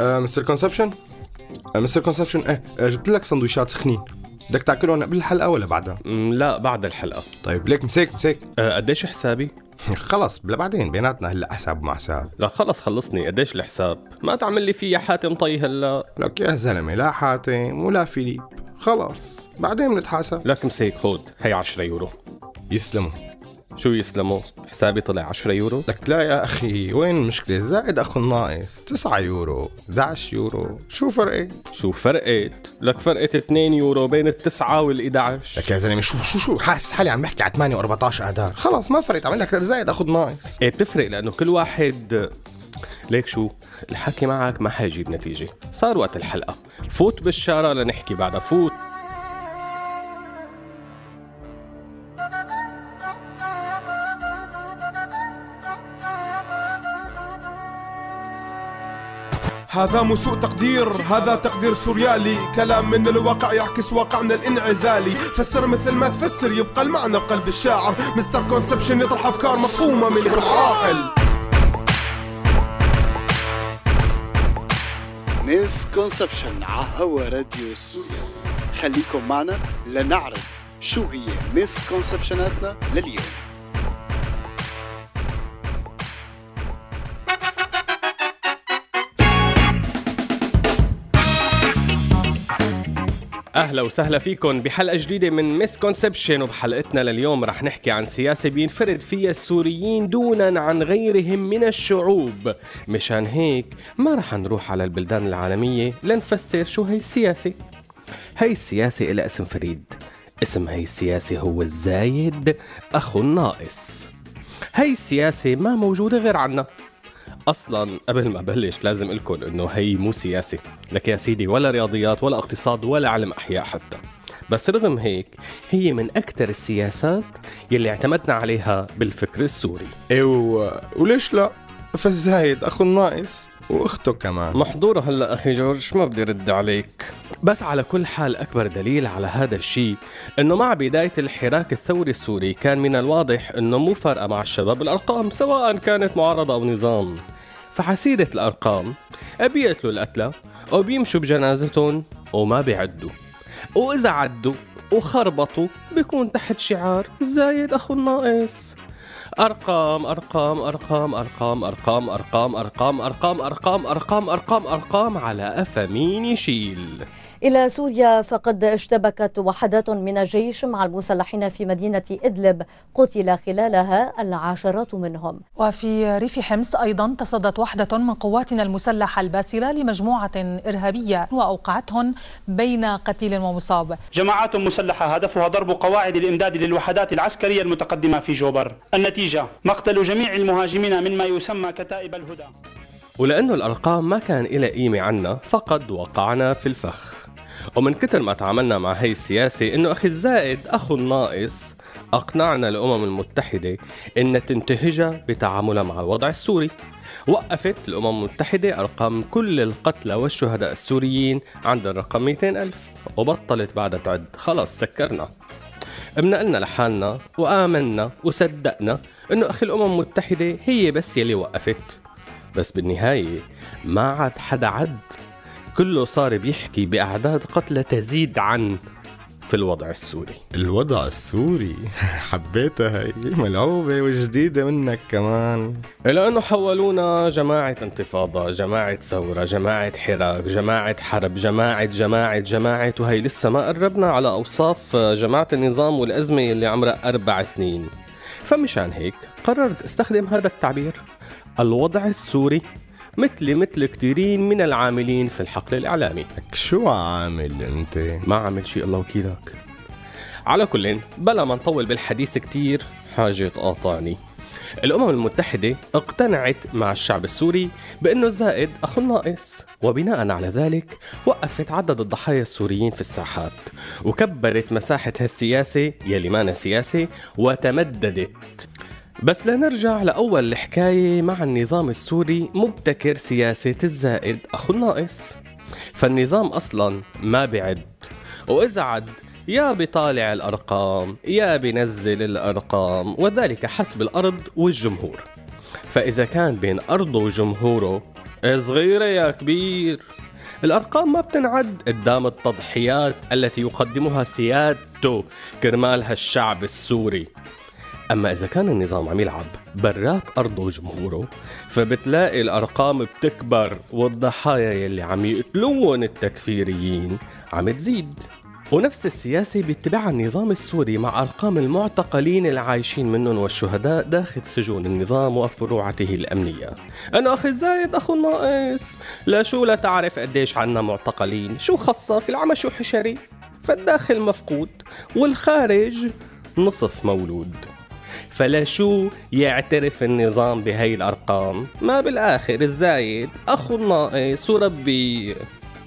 Mister Conception؟ Mister Conception إيه آه، جبت لك سندويشات سخنين بدك تاكلهم قبل الحلقة ولا بعدها؟ لا بعد الحلقة. طيب ليك مسك مسك. أه قديش حسابي؟ خلص بلا بعدين بيناتنا هلا حساب وما حساب. لا خلص خلصني. قديش الحساب؟ ما تعمل لي فيها حاتم طي هلا. لك يا زلمة لا حاتم ولا فيليب. خلص بعدين بنتحاسب. لك مسيك خود هي 10 يورو. يسلموا. شو يسلموا؟ حسابي طلع 10 يورو. لك لا يا أخي وين المشكلة؟ زائد أخو الناقص 9 يورو 11 يورو. شو فرقت؟ شو فرقت؟ لك فرقت 2 يورو بين التسعة وال11 لك يا زلمة شو شو شو؟ حاسس حالي عم بحكي على 8 و14 اذار خلص ما فرقت. عمل لك زائد أخو الناقص. إيه بتفرق لأنه كل واحد ليك شو؟ الحكي معك ما حيجيب نتيجة. صار وقت الحلقة. فوت بالشارع لنحكي بعدها. فوت. هذا مو سوء تقدير هذا تقدير سوريالي. كلام من الواقع يعكس واقعنا الانعزالي. فسر مثل ما تفسر يبقى المعنى بقلب الشاعر. Mister Conception يطرح أفكار مفهومة من غير عاقل. Misconception على هوا راديو سوريالي. خليكم معنا لنعرف شو هي misconception اتنا لليوم. أهلا وسهلا فيكم بحلقة جديدة من مسكونسبشن وبحلقتنا لليوم رح نحكي عن سياسة بينفرد فيها السوريين دونا عن غيرهم من الشعوب. مشان هيك ما رح نروح على البلدان العالمية لنفسر شو هي السياسة. هي السياسة لها اسم فريد. اسم هي السياسة هو الزايد أخو الناقص. هي السياسة ما موجودة غير عنا. أصلا قبل ما بلش لازم لكم إنه هي مو سياسة لك يا سيدي ولا رياضيات ولا اقتصاد ولا علم أحياء حتى. بس رغم هيك هي من أكثر السياسات يلي اعتمدنا عليها بالفكر السوري. و... وليش لا؟ فالزايد أخو الناقص. واخته كمان. محظورة هلا أخي جورج ما بدي رد عليك. بس على كل حال أكبر دليل على هذا الشيء إنه مع بداية الحراك الثوري السوري كان من الواضح إنه مو فارقة مع الشباب الأرقام سواء كانت معارضة أو نظام. فحسيرة الأرقام بيقتلوا القتلى أو بيمشوا بجنازتهم وما بيعدوا. وإذا عدوا وخربطوا بيكون تحت شعار زايد أخو الناقص. ارقام ارقام ارقام ارقام ارقام ارقام ارقام ارقام ارقام ارقام ارقام ارقام على قفا مين يشيل إلى سوريا فقد اشتبكت وحدات من الجيش مع المسلحين في مدينة إدلب قتل خلالها العشرات منهم. وفي ريف حمص أيضا تصدت وحدة من قواتنا المسلحة الباسلة لمجموعة إرهابية وأوقعتهم بين قتيل ومصاب. جماعات مسلحة هدفها ضرب قواعد الإمداد للوحدات العسكرية المتقدمة في جوبر. النتيجة مقتل جميع المهاجمين مما يسمى كتائب الهدى. ولأنه الأرقام ما كان إلى قيمة عنا فقد وقعنا في الفخ. ومن كتر ما تعاملنا مع هي السياسة إنه أخي الزائد أخو الناقص أقنعنا الأمم المتحدة إن تنتهجها بتعاملها مع الوضع السوري. وقفت الأمم المتحدة أرقام كل القتلى والشهداء السوريين عند الرقم 200 ألف وبطلت بعدها تعد. خلص سكرنا. بنقلنا لحالنا وآمنا وصدقنا إنه أخي الأمم المتحدة هي بس يلي وقفت. بس بالنهاية ما عاد حدا عد. كله صار بيحكي بأعداد قتلى تزيد عن في الوضع السوري. الوضع السوري؟ حبيتها هي. ملعوبة وجديدة منك كمان. إلى أنه حولونا جماعة انتفاضة جماعة ثورة جماعة حراك جماعة حرب جماعة جماعة جماعة وهي لسه ما قربنا على أوصاف جماعة النظام والأزمة اللي عمرها أربع سنين. فمشان هيك قررت استخدم هذا التعبير. الوضع السوري مثلي مثل كثيرين من العاملين في الحقل الإعلامي. شو عامل أنت؟ ما عمل شيء الله وكيلك. على كل بلا ما نطول بالحديث كتير حاجة تقاطعني الأمم المتحدة اقتنعت مع الشعب السوري بأنه الزائد أخو الناقص وبناء على ذلك وقفت عدد الضحايا السوريين في الساحات وكبرت مساحة هالسياسة يلي مانا سياسة وتمددت. بس لنرجع لأول الحكاية مع النظام السوري مبتكر سياسة الزائد أخو الناقص فالنظام أصلا ما بعد. وإذا عد يا بيطالع الأرقام يا بينزل الأرقام وذلك حسب الأرض والجمهور. فإذا كان بين أرضه وجمهوره صغيرة يا كبير. الأرقام ما بتنعد قدام التضحيات التي يقدمها سيادته كرمال هالشعب السوري. أما إذا كان النظام عم يلعب برات أرضه وجمهوره فبتلاقي الأرقام بتكبر والضحايا يلي عم يقتلون التكفيريين عم تزيد. ونفس السياسة بيتبعها النظام السوري مع أرقام المعتقلين العايشين منهم والشهداء داخل سجون النظام وفروعته الأمنية. أنا أخي زايد أخو الناقص. لا شو لا تعرف قديش عنا معتقلين شو خصك؟ العمى شو حشري؟ فالداخل مفقود والخارج نصف مولود. فلا شو يعترف النظام بهي الأرقام؟ ما بالآخر الزايد أخو الناقص وربي.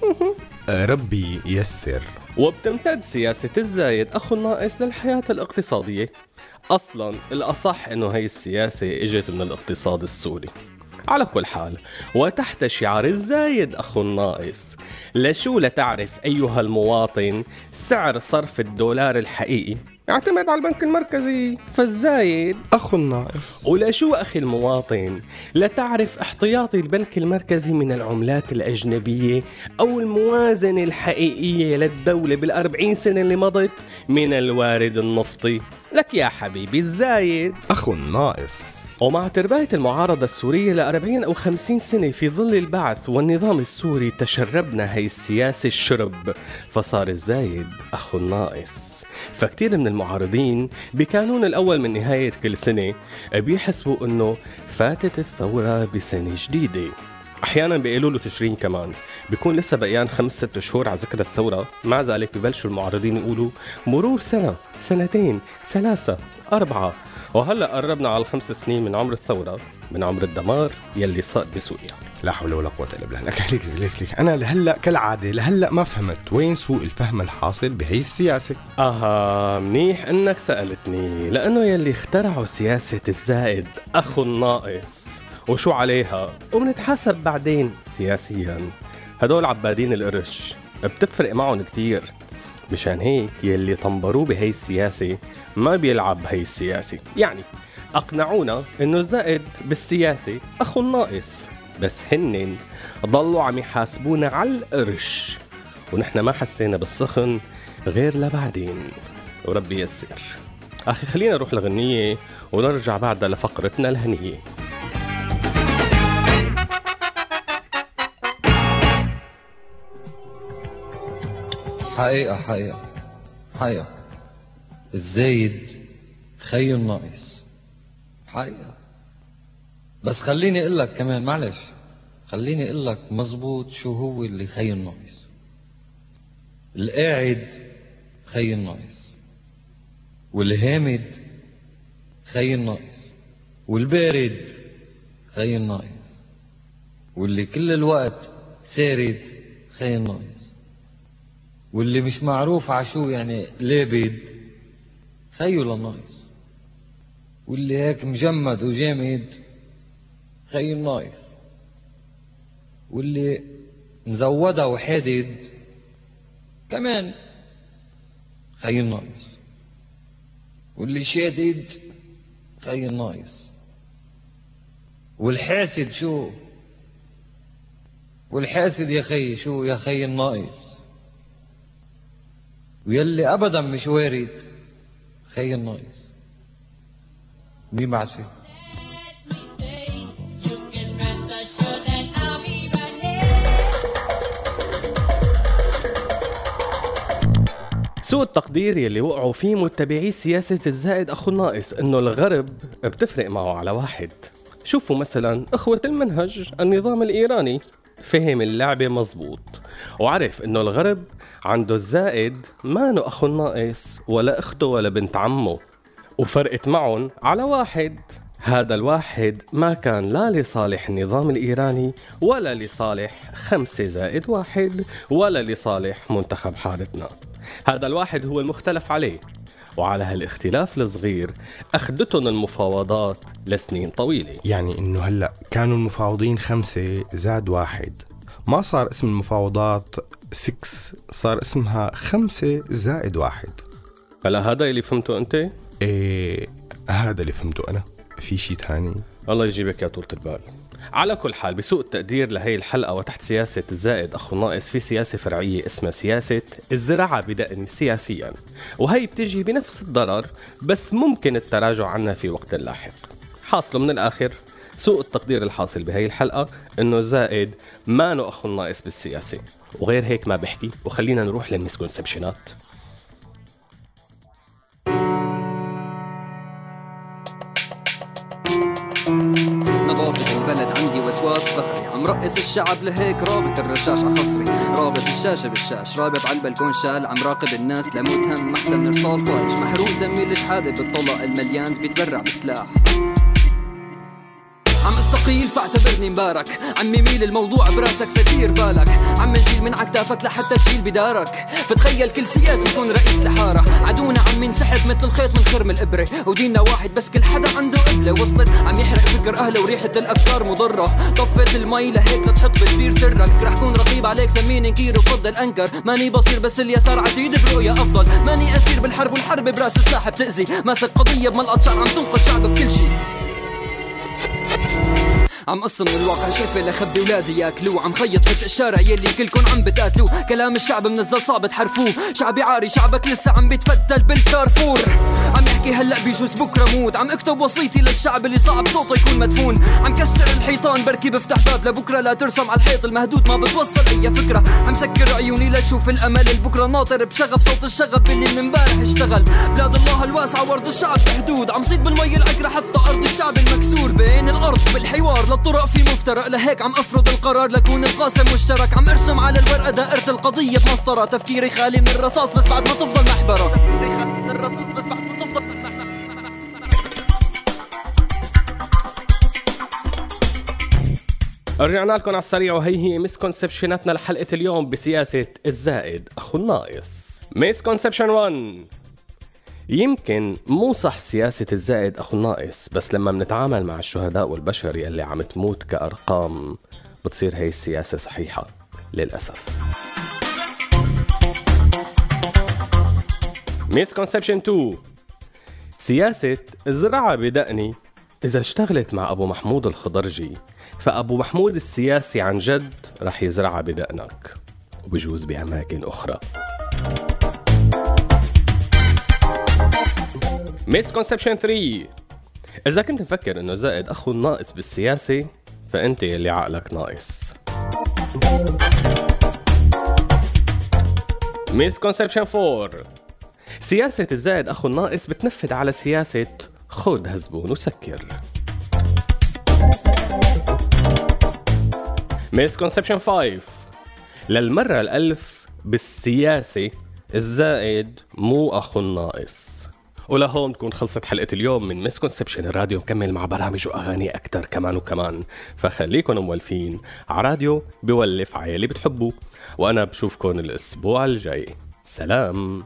ربي يسر. وبتمتد سياسة الزايد أخو الناقص للحياة الاقتصادية. أصلا الأصح أنه هي السياسة إجت من الاقتصاد السوري. على كل حال وتحت شعار الزايد أخو الناقص لشو لتعرف أيها المواطن سعر صرف الدولار الحقيقي؟ يعتمد على البنك المركزي. فالزايد أخو الناقص. ولا شو أخي المواطن؟ لا تعرف احتياطي البنك المركزي من العملات الأجنبية أو الموازنة الحقيقية للدولة بالأربعين سنة اللي مضت؟ من الوارد النفطي. لك يا حبيبي الزايد. أخو الناقص. ومع ترباية المعارضة السورية ل 40 أو 50 سنة في ظل البعث والنظام السوري تشربنا هي السياسة الشرب. فصار الزايد أخو الناقص. فكتير من المعارضين بكانون الأول من نهاية كل سنة بيحسبوا أنه فاتت الثورة بسنة جديدة. أحيانا بيقولوا له تشرين كمان. بيكون لسه بقيان خمس ست شهور على ذكرى الثورة. مع ذلك ببلشوا المعارضين يقولوا مرور سنة سنتين ثلاثة أربعة. وهلأ قربنا على الخمس سنين من عمر الثورة. من عمر الدمار يلي صار بسوريا لا حول ولا قوة إلا بالله. لك ليك ليك ليك أنا لهلأ كالعادة لهلأ ما فهمت وين سوء الفهم الحاصل بهي السياسة. آها منيح إنك سألتني لأنه يلي اخترعوا سياسة الزائد أخو الناقص. وشو عليها؟ وبنتحاسب بعدين سياسيا. هدول عبادين القرش بتفرق معهم كتير. مشان هيك يلي طنبروه بهي السياسة ما بيلعب بهي السياسة. يعني أقنعونا إنه الزائد بالسياسة أخو الناقص. بس هنن ضلوا عم يحاسبونا على القرش. ونحن ما حسينا بالسخن غير لبعدين. وربي يسر. أخي خلينا نروح لغنية ونرجع بعدها لفقرتنا الهنية. حقيقة حقيقة حقيقة. الزايد خي الناقص. حقيقة. بس خليني أقول لك كمان معلش خليني أقول لك مزبوط شو هو اللي خي الناقص القاعد خي الناقص والهامد خي الناقص والبارد خي الناقص واللي كل الوقت سارد خي الناقص واللي مش معروف عشو يعني لابد خيو للناقص واللي هيك مجمد وجامد. خي الناقص واللي مزودة وحادد كمان خي الناقص واللي شادد خي الناقص والحاسد شو؟ والحاسد يا خي شو يا خي الناقص ويلي ابدا مش وارد خي الناقص مين فيه سوء التقدير يلي وقعوا فيه متبعي سياسة الزائد أخو الناقص إنه الغرب بتفرق معه على واحد. شوفوا مثلا أخوة المنهج النظام الإيراني. فهم اللعبة مزبوط وعرف إنه الغرب عنده الزائد ما أخو الناقص ولا أخته ولا بنت عمه. وفرقت معهم على واحد. هذا الواحد ما كان لا لصالح النظام الإيراني ولا لصالح خمسة زائد واحد ولا لصالح منتخب حارتنا. هذا الواحد هو المختلف عليه. وعلى هالاختلاف الصغير أخذتهم المفاوضات لسنين طويلة. يعني إنه هلأ كانوا المفاوضين خمسة زاد واحد. ما صار اسم المفاوضات 6 صار اسمها خمسة زائد واحد. هلا هذا اللي فهمته أنت؟ إيه هذا اللي فهمته أنا. في شيء ثاني الله يجيبك يا طولة البال. على كل حال بسوء التقدير لهي الحلقة وتحت سياسة الزائد أخو ناقص في سياسة فرعية اسمها سياسة الزراعة بدقن سياسيا. وهي بتجي بنفس الضرر بس ممكن التراجع عنها في وقت لاحق. حاصله من الآخر سوء التقدير الحاصل بهي الحلقة إنه زائد ما أخو ناقص بالسياسة. وغير هيك ما بحكي وخلينا نروح للمسكونسبشنات. وسواس ظهري عم رقص الشعب لهيك رابط الرشاش عخصري رابط الشاشة بالشاش. رابط على البلكون شال. عم راقب الناس لموت هم. أحسن من رصاص طايش. محروق دمي لشحادة بالطلق المليان. بيتبرع بسلاح. استقيل فاعتبرني مبارك. عم يميل الموضوع براسك فدير بالك. عم نشيل من عكتافك لحتى تشيل بدارك. فتخيل كل سياسي يكون رئيس لحارة. عدونا عم ينسحب مثل الخيط من خرم الإبرة. وديننا واحد بس كل حدا عنده قبلة وصلت. عم يحرق فكر أهله وريحة الأفكار مضرة. طفت المي لهيك لتحط بالبير سرك. رح كون رقيب عليك سميني كير وفضل أنكر. ماني بصير بس اليسار عتيد برؤية أفضل. ماني أسير بالحرب والحرب براس سلاح بتأذي. ماسك قضية بملقط شعر عم تنقذ شعب بكل شي عم قص من الواقع شايفه لخبي ولادي ياكلوه عم خيط فتح الشارع يلي كلكن عم بتقاتلوه كلام الشعب منزل صعب تحرفوه. شعبي عاري شعبك لسه عم بيتفتل بالكارفور. عم يحكي هلأ بيجوز بكرة موت. عم اكتب وصيتي للشعب اللي صعب صوته يكون مدفون. عم كسر الحيطان بركي بفتح باب. لبكرة لا ترسم على الحيط المهدود. ما بتوصل أي فكرة. عم سكر عيوني لشوف الأمل. البكرة ناطر بشغف صوت الشغب اللي من امبارح اشتغل. بلاد الله الواسعه ورد الشعب بحدود. عم صيد بالمي العكره حتى أرض الشعب المكسور. بين الأرض بالحوار للطرق في مفترق لهيك عم أفرض القرار. لكون القاسم مشترك عم أرسم على الورقة دائرة القضية بمسطرة. تفكيري خالي من الرصاص بس بعد ما تفضل محبرة. تفكيري خالي من الرصاص بس بعد ما تفضل رجعنا لكم على السريع وهي هي مسكونسبشناتنا لحلقة اليوم بسياسة الزائد. أخو الناقص. مسكونسبشن 1 يمكن مو صح سياسة الزائد أخو الناقص بس لما بنتعامل مع الشهداء والبشر يلي عم تموت كأرقام بتصير هي السياسة صحيحة للأسف. مسكونسبشن 2 سياسة الزراعة بدقني. إذا اشتغلت مع أبو محمود الخضرجي فأبو محمود السياسي عن جد رح يزرعها بدقنك وبجوز بأماكن أخرى. Misconception 3 إذا كنت مفكر إنه زائد أخو الناقص بالسياسة فأنت يلي عقلك ناقص. Misconception 4 سياسة الزائد أخو الناقص بتنفذ على سياسة خذ هالزبون وسكر. Misconception 5 للمرة الألف بالسياسة الزائد مو أخو الناقص. ولهون تكون خلصت حلقة اليوم من Misconception الراديو. مكمل مع برامج وأغاني أكتر كمان وكمان. فخليكن مولفين على راديو بولف عيالي بتحبوا. وأنا بشوفكن الأسبوع الجاي. سلام.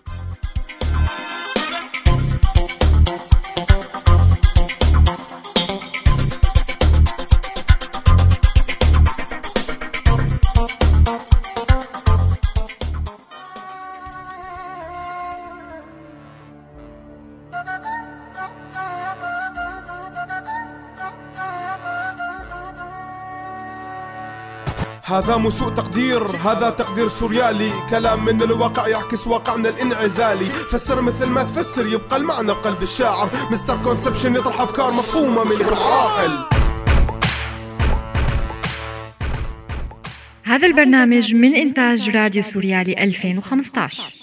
هذا مو سوء تقدير هذا تقدير سوريالي. كلام من الواقع يعكس واقعنا الانعزالي. فسر مثل ما تفسر يبقى المعنى بقلب الشاعر. Mister Conception يطرح أفكار مفهومة من العاقل هذا البرنامج من إنتاج راديو سوريالي 2015